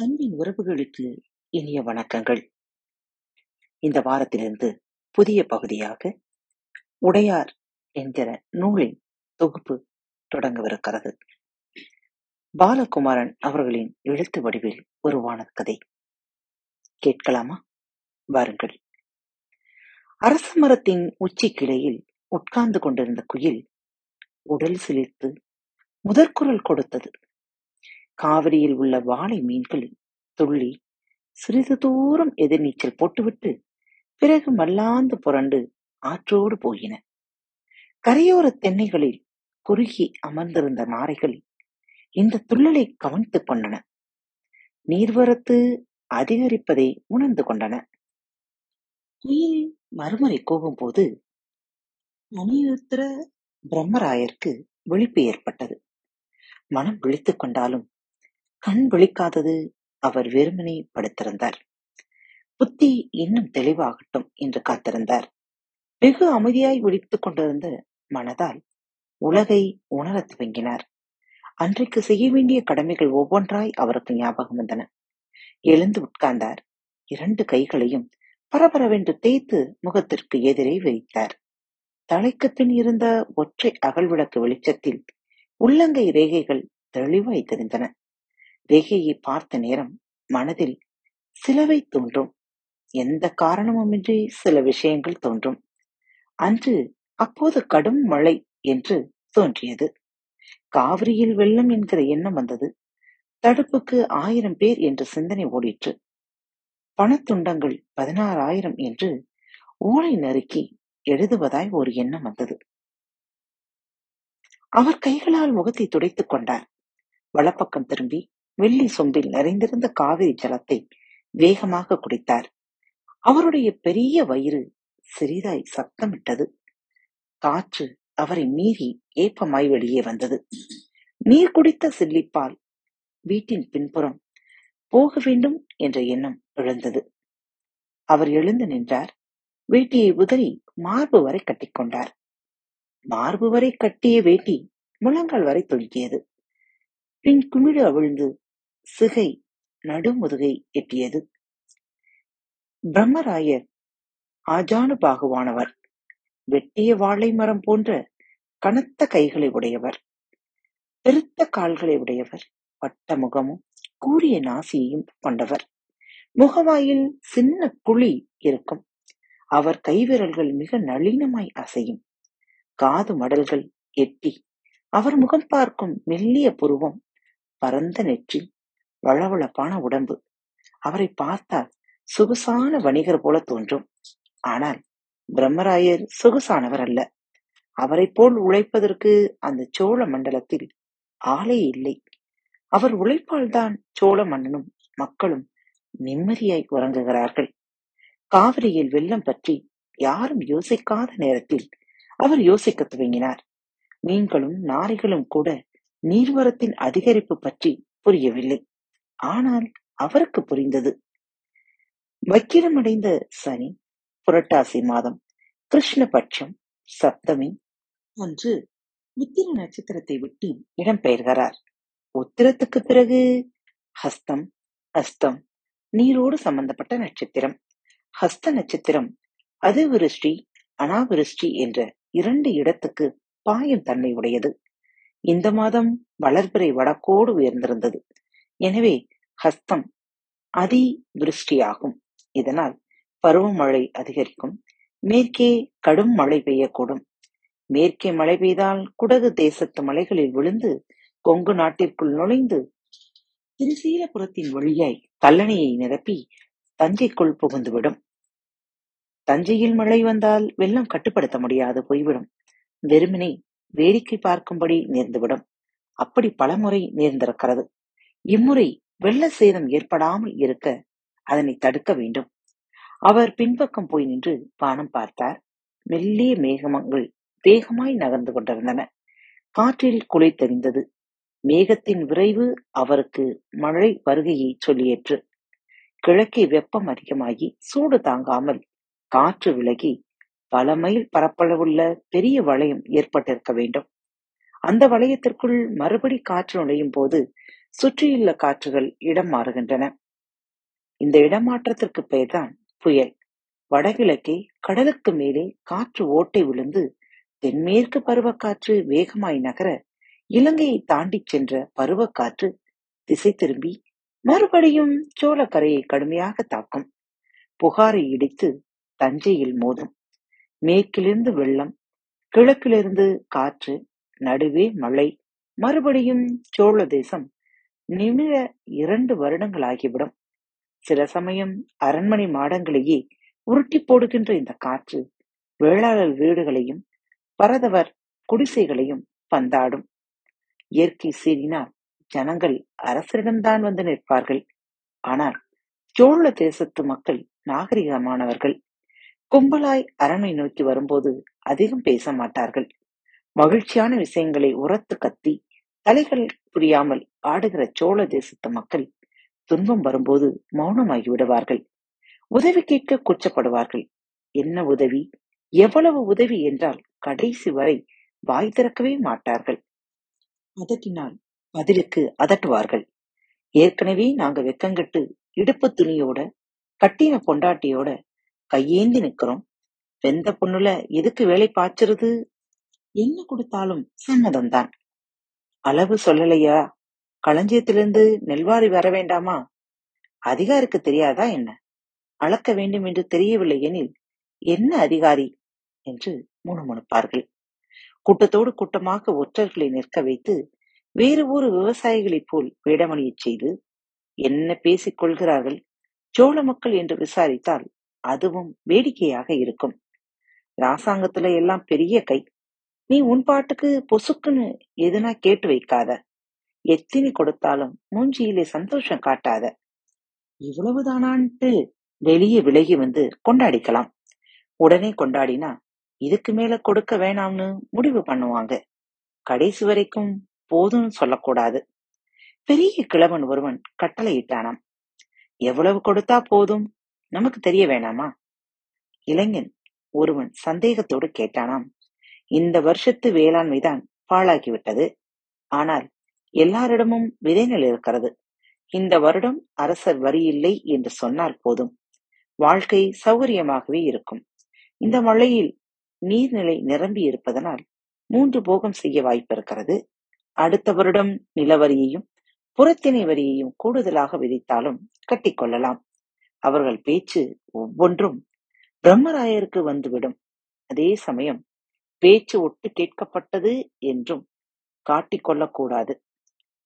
அன்பின் உறவுகளுக்கு இனிய வணக்கங்கள். இந்த வாரத்திலிருந்து புதிய பகுதியாக உடையார் என்கிற நூலின் தொகுப்பு தொடங்கவிருக்கிறது. பாலகுமாரன் அவர்களின் எழுத்து வடிவில் உருவான கதை. கேட்கலாமா? வாருங்கள். அரச மரத்தின் உச்சி கிளையில் உட்கார்ந்து கொண்டிருந்த குயில் உடல் சிலிர்த்து முதற்குரல் கொடுத்தது. காவிரியில் உள்ள வாழை மீன்கள் துள்ளி சிறிது தூரம் எதிர்நீச்சல் போட்டுவிட்டு பிறகு மல்லாந்து புரண்டு ஆற்றோடு போயின. கரையோர தென்னைகளில் குறுகி அமர்ந்திருந்த நாரைகள் இந்த துள்ளலை கவனித்துக் கொண்டன. நீர்வரத்து அதிகரிப்பதை உணர்ந்து கொண்டன. குயில் மறுமுறை கூவும் போது அனிருத்திர பிரம்மராயருக்கு விழிப்பு ஏற்பட்டது. மனம் விழித்துக் கொண்டாலும் கண் விழிக்காதது அவர் வெறுமனே படுத்திருந்தார். புத்தி இன்னும் தெளிவாகட்டும் என்று காத்திருந்தார். வெகு அமைதியாய் விழித்துக் கொண்டிருந்த மனதால் உலகை உணரத் துவங்கினார். அன்றைக்கு செய்ய வேண்டிய கடமைகள் ஒவ்வொன்றாய் அவருக்கு ஞாபகம் வந்தன. எழுந்து உட்கார்ந்தார். இரண்டு கைகளையும் பரபரவென்று தேய்த்து முகத்திற்கு எதிரே வைத்தார் தலைக்கு பின் இருந்த ஒற்றை அகல்விளக்கு வெளிச்சத்தில் உள்ளங்கை ரேகைகள் தெளிவாய் தெரிந்தன. ரேகையை பார்த்த நேரம் மனதில் சிலவை தோன்றும். எந்த காரணமுமின்றி சில விஷயங்கள் தோன்றும். அன்று அப்போது கடும் மழை என்று தோன்றியது. காவிரியில் வெள்ளம் என்கிற எண்ணம் வந்தது. தடுப்புக்கு ஆயிரம் பேர் என்று சிந்தனை ஓடிற்று. பணத்துண்டங்கள் பதினாறாயிரம் என்று ஓலை நறுக்கி எழுதுவதாய் ஒரு எண்ணம் வந்தது. அவர் கைகளால் முகத்தை துடைத்துக் கொண்டார். வலப்பக்கம் திரும்பி வெள்ளி சொம்பில் நிறைந்திருந்த காவிரி ஜலத்தை வேகமாக குடித்தார். அவருடைய பெரிய வயிறு சிறிதாய் சத்தமிட்டது. காற்று அவரை மீறி ஏப்பமாய் வெளியே வந்தது. நீர் குடித்த சில்லிப்பால் வீட்டின் பின்புறம் போக வேண்டும் என்ற எண்ணம் எழுந்தது. அவர் எழுந்து நின்றார். வேட்டியை உதறி மார்பு வரை கட்டிக்கொண்டார் மார்பு வரை கட்டிய வேட்டி முழங்கால் வரை தொழுகியது பின் குமிழ் அவிழ்ந்து சிகை நடுமுதுகை எட்டியது. பிரம்மராயர் ஆஜானுபாகுவானவர். வெட்டிய வாழை மரம் போன்ற கனத்த கைகளை உடையவர். பெருத்த கால்களை உடையவர். வட்ட முகமும் கூரிய நாசியையும் கொண்டவர். முகவாயில் சின்ன குழி இருக்கும். அவர் கைவிரல்கள் மிக நளினமாய் அசையும். காது மடல்கள் எட்டி அவர் முகம் பார்க்கும் மெல்லிய புருவம் பரந்த நெற்றி வளவளப்பான உடம்பு. அவரை பார்த்தால் சொகுசான வணிகர் போல தோன்றும். ஆனால் பிரம்மராயர் சொகுசானவர் அல்ல. அவரை போல் உழைப்பதற்கு அந்த சோழ மண்டலத்தில் ஆளே இல்லை. அவர் உழைப்பால்தான் சோழ மன்னனும் மக்களும் நிம்மதியாய் உறங்குகிறார்கள். காவிரியில் வெள்ளம் பற்றி யாரும் யோசிக்காத நேரத்தில் அவர் யோசிக்க துவங்கினார். மீன்களும் நாரிகளும் கூட நீர்வரத்தின் அதிகரிப்பு பற்றி புரியவில்லை. ஆனால் அவருக்கு புரிந்தது. வக்கிரமடைந்த சனி புரட்டாசி மாதம் கிருஷ்ணபட்சம் சப்தமி அன்று உத்திர நட்சத்திரத்தை விட்டு இடம்பெயர்கிறார். உத்திரத்துக்கு பிறகு ஹஸ்தம் அஸ்தம் நீரோடு சம்பந்தப்பட்ட நட்சத்திரம். ஹஸ்த நட்சத்திரம் அதிவிருஷ்டி அனாவிருஷ்டி என்ற இரண்டு இடத்துக்கு பாயும் தன்மை உடையது. இந்த மாதம் வளர்பிறை வடக்கோடு உயர்ந்திருந்தது. எனவே ஹஸ்தம் அதி விருஷ்டியாகும் இதனால் பருவமழை அதிகரிக்கும். மேற்கே கடும் மழை பெய்யக்கூடும். மேற்கே மழை பெய்தால் குடகு தேசத்து மலைகளில் விழுந்து கொங்கு நாட்டிற்குள் நுழைந்து திருசீலபுரத்தின் வழியாய் கல்லணையை நிரப்பி தஞ்சைக்குள் புகுந்துவிடும். தஞ்சையில் மழை வந்தால் வெள்ளம் கட்டுப்படுத்த முடியாது போய்விடும். வெறுமனே வேடிக்கை பார்க்கும்படி நேர்ந்துவிடும். அப்படி பலமுறை நேர்ந்திருக்கிறது. இம்முறை வெள்ள சேதம் ஏற்படாமல் இருக்க அதனை தடுக்க வேண்டும். அவர் பின்பக்கம் போய் நின்று வானம் பார்த்தார். மெல்லிய மேகமங்கள் வேகமாய் நகர்ந்து கொண்டிருந்தன. காற்றில் குலை தெரிந்தது. மேகத்தின் விரைவு அவருக்கு மழை வருகையை சொல்லியற்று. கிழக்கே வெப்பம் அதிகமாகி சூடு தாங்காமல் காற்று விலகி பல மைல் பரப்பளவுள்ள பெரிய வளையம் ஏற்பட்டிருக்க வேண்டும். அந்த வளையத்திற்குள் மறுபடி காற்று நுழையும் போது சுற்றியுள்ள காற்றுகள் இடம் மாறுகின்றன. இந்த இடமாற்றத்திற்கு பெயர்தான் புயல். வடகிழக்கே கடலுக்கு மேலே காற்று ஓட்டை விழுந்து தென்மேற்கு பருவக்காற்று வேகமாய் நகர இலங்கையை தாண்டிச் சென்ற பருவக்காற்று திசை திரும்பி மறுபடியும் சோளக்கரையை கடுமையாக தாக்கும். புகாரை இடித்து தஞ்சையில் மோதும். மேற்கிலிருந்து வெள்ளம் கிழக்கிலிருந்து காற்று நடுவே மழை மறுபடியும் சோழ தேசம் நிமிர இரண்டு வருடங்கள் ஆகிவிடும் சில சமயம் அரண்மனை மாடங்களையே உருட்டி போடுகின்ற இந்த காற்று வேளாளர் வீடுகளையும் பரதவர் குடிசைகளையும் பந்தாடும். இயற்கை சீறினால் ஜனங்கள் அரசரிடம்தான் வந்து நிற்பார்கள். ஆனால் சோழ தேசத்து மக்கள் நாகரிகமானவர்கள் கும்பலாய் அரணை நோக்கி வரும்போது அதிகம் பேச மாட்டார்கள். மகிழ்ச்சியான விஷயங்களை உரத்து கத்தி தலைகள் புரியாமல் ஆடுகிற சோழ தேசத்து மக்கள் துன்பம் வரும்போது மௌனமாகி விடுவார்கள். உதவி கேட்க கூச்சப்படுவார்கள். என்ன உதவி? எவ்வளவு உதவி என்றால் கடைசி வரை வாய் திறக்கவே மாட்டார்கள். அதட்டினால் பதிலுக்கு அதட்டுவார்கள். ஏற்கனவே நாங்க வெக்கங்கட்டு இடுப்பு துணியோட கட்டின பொண்டாட்டியோட கையேந்தி நிக்கிறோம். வெந்த பொண்ணுல எதுக்கு வேலை பாய்ச்சிருது என்ன கொடுத்தாலும் சம்மதம்தான். அளவு சொல்லலையா? களஞ்சியத்திலிருந்து நெல்வாரி வர வேண்டாமா? அதிகாருக்கு தெரியாதா என்ன? அளக்க வேண்டும் என்று தெரியவில்லை எனில் என்ன அதிகாரி? என்று முணுமுணுப்பார்கள். கூட்டத்தோடு கூட்டமாக ஒற்றர்களை நிற்க வைத்து வேறு ஒரு விவசாயிகளைப் போல் வேடமணியச் செய்து என்ன பேசிக் கொள்கிறார்கள்? சோழ மக்கள் என்று விசாரித்தால் அதுவும் வேடிக்கையாக இருக்கும். ராசாங்கத்துல எல்லாம் பெரிய கை. நீ உன் பாட்டுக்கு பொசுக்குன்னு எதுனா கேட்டு வைக்காத. எத்தினி கொடுத்தாலும் மூஞ்சியிலே சந்தோஷம் காட்டாத. இவ்வளவுதானான்ட்டு வெளியே விலகி வந்து கொண்டாடிக்கலாம். உடனே கொண்டாடினா இதுக்கு மேல கொடுக்க வேணாம்னு முடிவு பண்ணுவாங்க. கடைசி வரைக்கும் போதும்னு சொல்லக்கூடாது. பெரிய கிழவன் ஒருவன் கட்டளையிட்டானாம். எவ்வளவு கொடுத்தா போதும்? நமக்கு தெரிய வேணாமா? இளைஞன் ஒருவன் சந்தேகத்தோடு கேட்டானாம். இந்த வருஷத்து வேளாண்மைதான் பாழாகிவிட்டது. ஆனால் எல்லாரிடமும் விதைநெல் இருக்கிறது. இந்த வருடம் அரசர் வரி இல்லை என்று சொன்னால் போதும். வாழ்க்கை சௌகரியமாகவே இருக்கும். இந்த மழையில் நீர்நிலை நிரம்பி இருப்பதனால் மூன்று போகம் செய்ய வாய்ப்பு இருக்கிறது. அடுத்த வருடம் நிலவரியையும் புறத்திணை வரியையும் கூடுதலாக விதித்தாலும் கட்டிக்கொள்ளலாம் அவர்கள் பேச்சு ஒவ்வொன்றும் பிரம்மராயருக்கு வந்துவிடும். அதே சமயம் பேச்சு ஒட்டு கேட்கப்பட்டது என்றும் காட்டிக் கொள்ளக்கூடாது.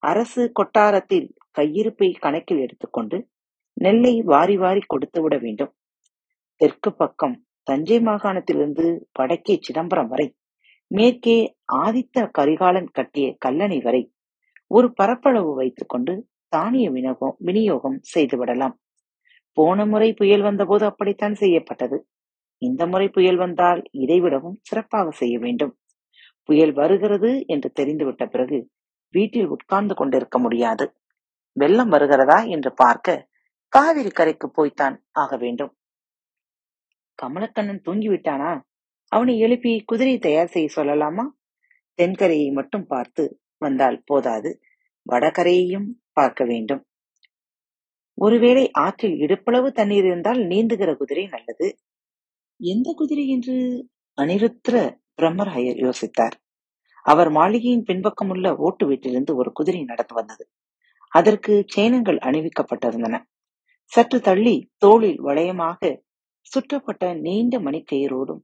அரசு கொட்டாரத்தில் கையிருப்பை கணக்கில் எடுத்துக்கொண்டு நெல்லை வாரி வாரி கொடுத்து விட வேண்டும். தெற்கு பக்கம் தஞ்சை மாகாணத்திலிருந்து வடக்கே சிதம்பரம் வரை மேற்கே ஆதித்த கரிகாலன் கட்டிய கல்லணை வரை ஒரு பரப்பளவு வைத்துக்கொண்டு தானிய விநியோகம் விநியோகம் செய்துவிடலாம் போன முறை புயல் வந்தபோது அப்படித்தான் செய்யப்பட்டது. இந்த முறை புயல் வந்தால் இதைவிடவும் சிறப்பாக செய்ய வேண்டும். புயல் வருகிறது என்று தெரிந்துவிட்ட பிறகு வீட்டில் உட்கார்ந்து கொண்டிருக்க முடியாது. வெள்ளம் வருகிறதா என்று பார்க்க காவிரி கரைக்கு போய்த்தான் ஆக வேண்டும். கமலக்கண்ணன் தூங்கிவிட்டானா? அவனை எழுப்பி குதிரை தயார் செய்ய சொல்லலாமா? தென்கரையை மட்டும் பார்த்து வந்தால் போதாது. வடகரையையும் பார்க்க வேண்டும். ஒருவேளை ஆற்றில் இடுப்பளவு தண்ணீர் இருந்தால் நீந்துகிற குதிரை நல்லது. எந்த குதிரை என்று? அனிருத்திர பிரம்மராயர் யோசித்தார். அவர் மாளிகையின் பின்பக்கமுள்ள ஓட்டு வீட்டிலிருந்து ஒரு குதிரை நடந்து வந்தது. அதற்கு சேனங்கள் அணிவிக்கப்பட்டிருந்தன. சற்று தள்ளி தோளில் வளையமாக சுற்றப்பட்ட நீண்ட மணிக்கயிறோடும்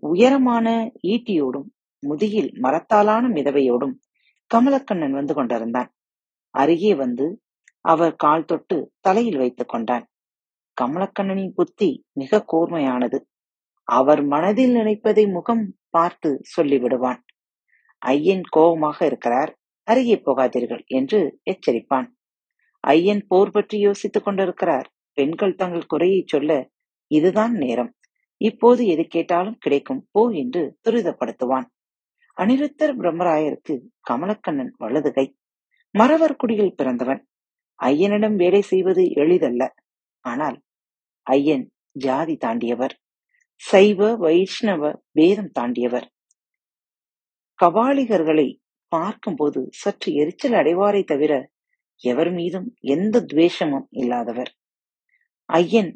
உயரமான ஈட்டியோடும் முதுகில் மரத்தாலான மிதவையோடும் கமலக்கண்ணன் வந்து கொண்டிருந்தான். அருகே வந்து அவர் கால் தொட்டு தலையில் வைத்துக் கொண்டான். கமலக்கண்ணனின் புத்தி மிக கூர்மையானது. அவர் மனதில் நினைப்பதை முகம் பார்த்து சொல்லிவிடுவான். ஐயன் கோபமாக இருக்கிறார் அருகே போகாதீர்கள் என்று எச்சரிப்பான். ஐயன் போர் பற்றி யோசித்துக் கொண்டிருக்கிறார். பெண்கள் தங்கள் குறையை சொல்ல இதுதான் நேரம். இப்போது எது கேட்டாலும் கிடைக்கும் போ என்று துரிதப்படுத்துவான். அனிருத்தர் பிரம்மராயருக்கு கமலக்கண்ணன் வலதுகை. மறவர் குடியில் பிறந்தவன். ஐயனிடம் வேலை செய்வது எளிதல்ல. ஆனால் ஐயன் ஜாதி தாண்டியவர். சைவ வைஷ்ணவ வேதம் தாண்டியவர். கபாலிகர்களை பார்க்கும்போது சற்று எரிச்சல் அடைவாரை தவிர எவர் மீதும் எந்த துவேஷமும் இல்லாதவர். ஐயன்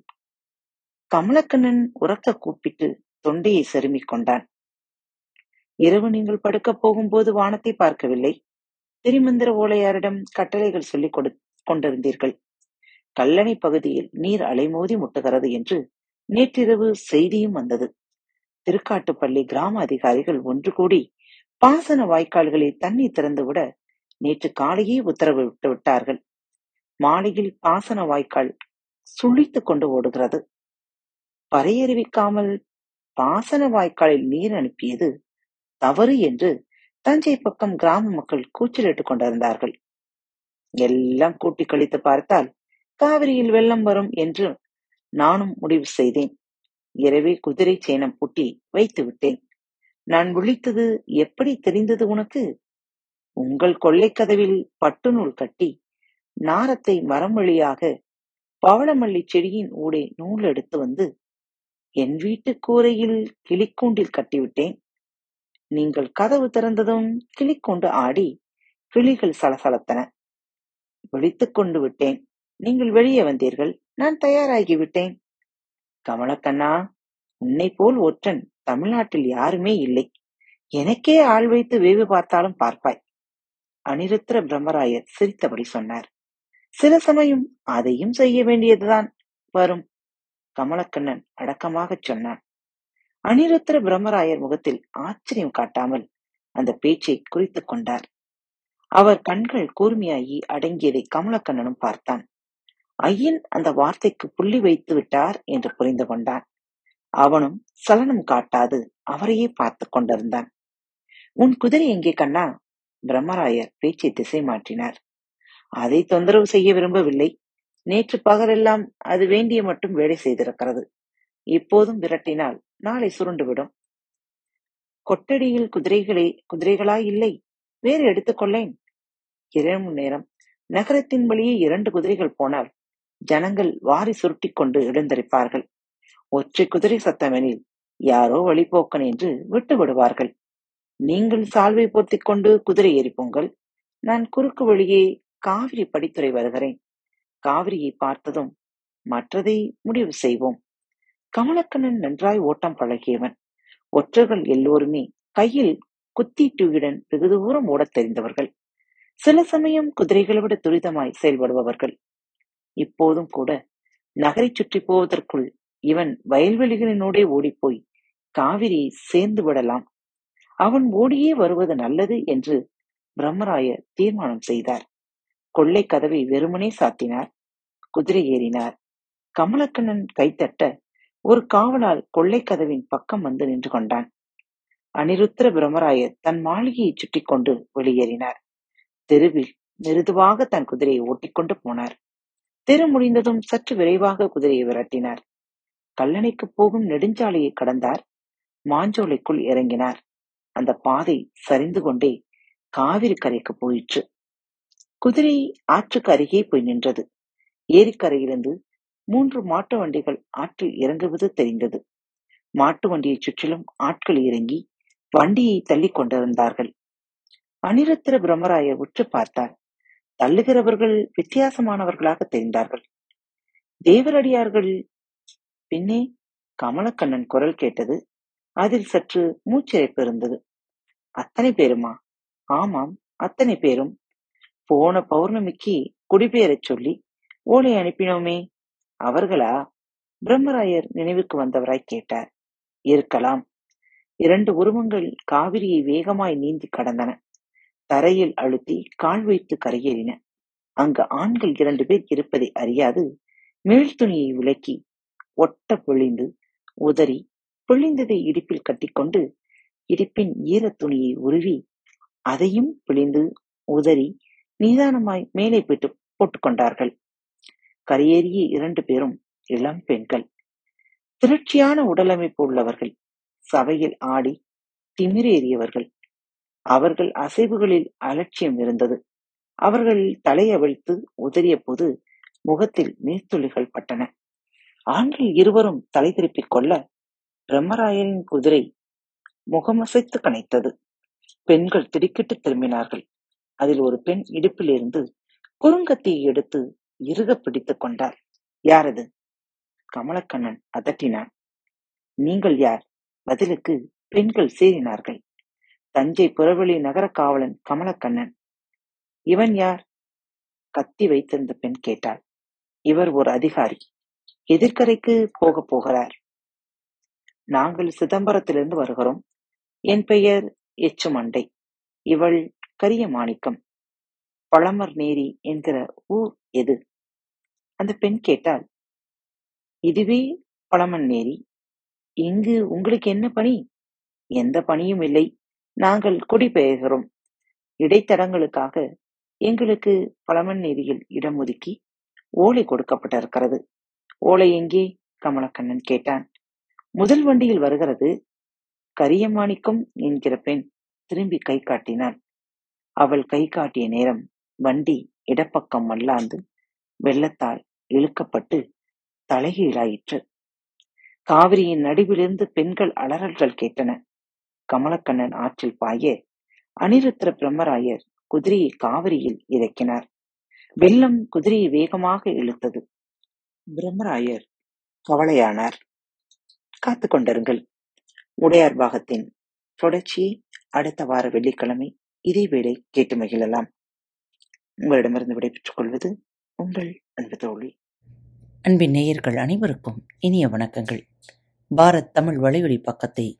கமலக்கண்ணன் உறக்க கூப்பிட்டு தொண்டையை செருமிக் கொண்டான். இரவு நீங்கள் படுக்கப் போகும்போது வானத்தை பார்க்கவில்லை. திருமந்திர ஓலையாரிடம் கட்டளைகள் சொல்லிக் கொடு கொண்டிருந்தீர்கள். கல்லணை பகுதியில் நீர் அலைமோதி முட்டுகிறது என்று நேற்றிரவு செய்தியும் வந்தது. திருக்காட்டுப்பள்ளி கிராம அதிகாரிகள் ஒன்று கூடி பாசன வாய்க்கால்களில் தண்ணீர் திறந்துவிட நேற்று காலையே உத்தரவு விட்டு விட்டார்கள். மாலையில் பாசன வாய்க்கால் சுழித்துக் கொண்டு ஓடுகிறது. பறையறிவிக்காமல் பாசன வாய்க்காலில் நீர் அனுப்பியது தவறு என்று தஞ்சை பக்கம் கிராம மக்கள் கூச்சலிட்டுக் கொண்டிருந்தார்கள். எல்லாம் கூட்டி கழித்து பார்த்தால் காவிரியில் வெள்ளம் வரும் என்று நானும் முடிவு செய்தேன். இரவே குதிரை சேனம் பூட்டி வைத்து விட்டேன். நான் விழித்தது எப்படி தெரிந்தது உனக்கு? உங்கள் கொள்ளைக் கதவில் பட்டு நூல் கட்டி நாரத்தை மரம் வழியாக பவளமல்லி செடியின் ஊடே நூல் எடுத்து வந்து என் வீட்டு கூரையில் கிளிக்கூண்டில் கட்டிவிட்டேன். நீங்கள் கதவு திறந்ததும் கிளிக்கொண்டு ஆடி கிளிகள் சலசலத்தன. விழித்துக் கொண்டு விட்டேன். நீங்கள் வெளியே வந்தீர்கள். நான் தயாராகி விட்டேன் கமலக்கண்ணா உன்னை போல் ஒற்றன் தமிழ்நாட்டில் யாருமே இல்லை. எனக்கே ஆள் வைத்து வேவு பார்த்தாலும் பார்ப்பாய். அனிருத்திர பிரம்மராயர் சிரித்தபடி சொன்னார். சில சமயம் அதையும் செய்ய வேண்டியதுதான் வரும் கமலக்கண்ணன் அடக்கமாகச் சொன்னான். அனிருத்திர பிரம்மராயர் முகத்தில் ஆச்சரியம் காட்டாமல் அந்த பேச்சை குறித்துக் கொண்டார். அவர் கண்கள் கூர்மையாகி அடங்கியதை கமலக்கண்ணனும் பார்த்தான். ஐயன் அந்த வார்த்தைக்கு புள்ளி வைத்து விட்டார் என்று புரிந்து கொண்டான். அவனும் சலனம் காட்டாது அவரையே பார்த்து கொண்டிருந்தான். உன் குதிரை எங்கே கண்ணா? பிரம்மராயர் பேச்சை திசை மாற்றினார். அதை தொந்தரவு செய்ய விரும்பவில்லை. நேற்று பகலெல்லாம் அது வேண்டிய மட்டும் வேலை செய்திருக்கிறது. இப்போதும் விரட்டினால் நாளை சுருண்டுவிடும். கொட்டடியில் குதிரைகளே குதிரைகளாய் இல்லை. வேறு எடுத்துக்கொள்ளேன் இரவு நேரம். நகரத்தின் வழியே இரண்டு குதிரைகள் போனால் ஜனங்கள் வாரி சுருட்டிக் கொண்டு எழுந்தரிப்பார்கள். ஒற்றை குதிரை சத்தமெனில் யாரோ வழிபோக்கன் என்று விட்டு விடுவார்கள். நீங்கள் சால்வை போர்த்திக் கொண்டு குதிரை ஏறிப்போங்கள் நான் குறுக்கு வழியே காவிரி படித்துறை வருகிறேன். காவிரியை பார்த்ததும் மற்றதை முடிவு செய்வோம். கமலக்கண்ணன் நன்றாய் ஓட்டம் பழகியவன். ஒற்றர்கள் எல்லோருமே கையில் குத்தீட்டுடன் வெகு தூரம் ஓடத் தெரிந்தவர்கள். சில சமயம் குதிரைகளை விட துரிதமாய் செயல்படுபவர்கள். இப்போதும் கூட. நகரை சுற்றி போவதற்குள் இவன் வயல்வெளிகளினூடே ஓடிப்போய் காவிரியை சேர்ந்து விடலாம். அவன் ஓடியே வருவது நல்லது என்று பிரம்மராயர் தீர்மானம் செய்தார். கொள்ளை கதவை வெறுமனே சாத்தினார். குதிரை ஏறினார். கமலக்கண்ணன் கைத்தட்ட ஒரு காவலால் கொள்ளை கதவின் பக்கம் வந்து நின்று கொண்டான். அனிருத்திர பிரம்மராயர் தன் மாளிகையை சுற்றி கொண்டு வெளியேறினார். தெருவில் மிருதுவாக தன் குதிரையை ஓட்டிக்கொண்டு போனார். தெரு முடிந்ததும் சற்று விரைவாக குதிரையை விரட்டினார். கல்லணைக்கு போகும் நெடுஞ்சாலையை கடந்தார். மாஞ்சோலைக்குள் இறங்கினார். அந்த பாதை சரிந்து கொண்டே காவிரி கரைக்கு போயிற்று. குதிரை ஆற்றுக்கு அருகே போய் நின்றது. ஏரிக்கரையிலிருந்து மூன்று மாட்டு வண்டிகள் ஆற்றில் இறங்குவது தெரிந்தது. மாட்டு வண்டியை சுற்றிலும் ஆட்கள் இறங்கி வண்டியை தள்ளி கொண்டிருந்தார்கள். அனிருத்திர பிரம்மராயர் உற்று பார்த்தார். தள்ளுகிறவர்கள் வித்தியாசமானவர்களாக தெரிந்தார்கள். தேவரடியார்கள் பின்னே கமலக்கண்ணன் குரல் கேட்டது. அதில் சற்று மூச்சிறைப்பு இருந்தது. அத்தனை பேருமா? ஆமாம் அத்தனை பேரும். போன பௌர்ணமிக்கு குடிபெயரச் சொல்லி ஓலை அனுப்பினோமே. அவர்களா? பிரம்மராயர் நினைவுக்கு வந்தவராய் கேட்டார். இருக்கலாம். இரண்டு உருவங்கள் காவிரியை வேகமாய் நீந்தி கடந்தன. தரையில் அழுத்தி கால் வைத்து கரையேறின. அங்கு ஆண்கள் இரண்டு பேர் இருப்பதை அறியாது மேல்துணியை விலக்கி ஒட்ட பொழிந்து உதறி பிழிந்ததை இடுப்பில் கட்டிக்கொண்டு இடுப்பின் ஈரத் துணியை உருவி அதையும் பிழிந்து உதறி நிதானமாய் மேலே போயிட்டு போட்டுக்கொண்டார்கள். கரையேறிய இரண்டு பேரும் இளம் பெண்கள். திருச்சியான உடலமைப்பு உள்ளவர்கள். சபையில் ஆடி திமிரேறியவர்கள். அவர்கள் அசைவுகளில் அலட்சியம் இருந்தது. அவர்கள் தலையவிழ்த்து உதறிய போது முகத்தில் நீர்த்துளிகள் பட்டன. ஆண்கள் இருவரும் தலை திருப்பிக் கொள்ள பிரம்மராயரின் குதிரை முகமசைத்து கனைத்தது. பெண்கள் திடுக்கிட்டு திரும்பினார்கள். அதில் ஒரு பெண் இடுப்பிலிருந்து குறுங்கத்தியை எடுத்து இறுக பிடித்துக் கொண்டார் யாரது கமலக்கண்ணன் அதட்டினான். நீங்கள் யார்? பதிலுக்கு பெண்கள் சீறினார்கள் தஞ்சை புறவெளி நகர காவலன் கமலக்கண்ணன். இவன் யார்? கத்தி வைத்திருந்த பெண் கேட்டாள். இவர் ஒரு அதிகாரி. எதிர்கரைக்கு போக போகிறார். நாங்கள் சிதம்பரத்திலிருந்து வருகிறோம். என் பெயர் எச்சுமண்டை. இவள் கரிய மாணிக்கம். பழமர் நேரி என்கிற ஊர் எது? அந்த பெண் கேட்டாள். இதுவே பழமன் நேரி. இங்கு உங்களுக்கு என்ன பணி? எந்த பணியும் இல்லை. நாங்கள் குடிபெயர்கிறோம் இடைத்தடங்களுக்காக எங்களுக்கு பழமன் நேரியில் இடம் ஒதுக்கி ஓலை கொடுக்கப்பட்டிருக்கிறது. ஓலை எங்கே? கமலக்கண்ணன் கேட்டான். முதல் வண்டியில் வருகிறது. கரியமாணிக்கம் என்கிற பெண் திரும்பி கை காட்டினான் அவள் கை காட்டிய நேரம் வண்டி இடப்பக்கம் மல்லாந்து வெள்ளத்தால் இழுக்கப்பட்டு தலைகீழாயிற்று. காவிரியின் நடுவிலிருந்து பெண்கள் அலறல்கள் கேட்டன. கமலக்கண்ணன் ஆற்றில் பாய அனிருத்திர பிரம்மராயர் குதிரையை காவிரியில் இறக்கினார். வெள்ளம் குதிரையை வேகமாக இழுத்தது. பிரம்மராயர் கவலையானார். காத்து கொண்டிருங்கள். உடையார் பாகத்தின் தொடர்ச்சியை அடுத்த வார வெள்ளிக்கிழமை இதேவேளை கேட்டு மகிழலாம். உங்களிடமிருந்து விடைபெற்றுக் கொள்வது உங்கள் அன்பு தோழி. அன்பின் நேயர்கள் அனைவருக்கும் இனிய வணக்கங்கள். பாரத் தமிழ் வலையொலி பக்கத்தை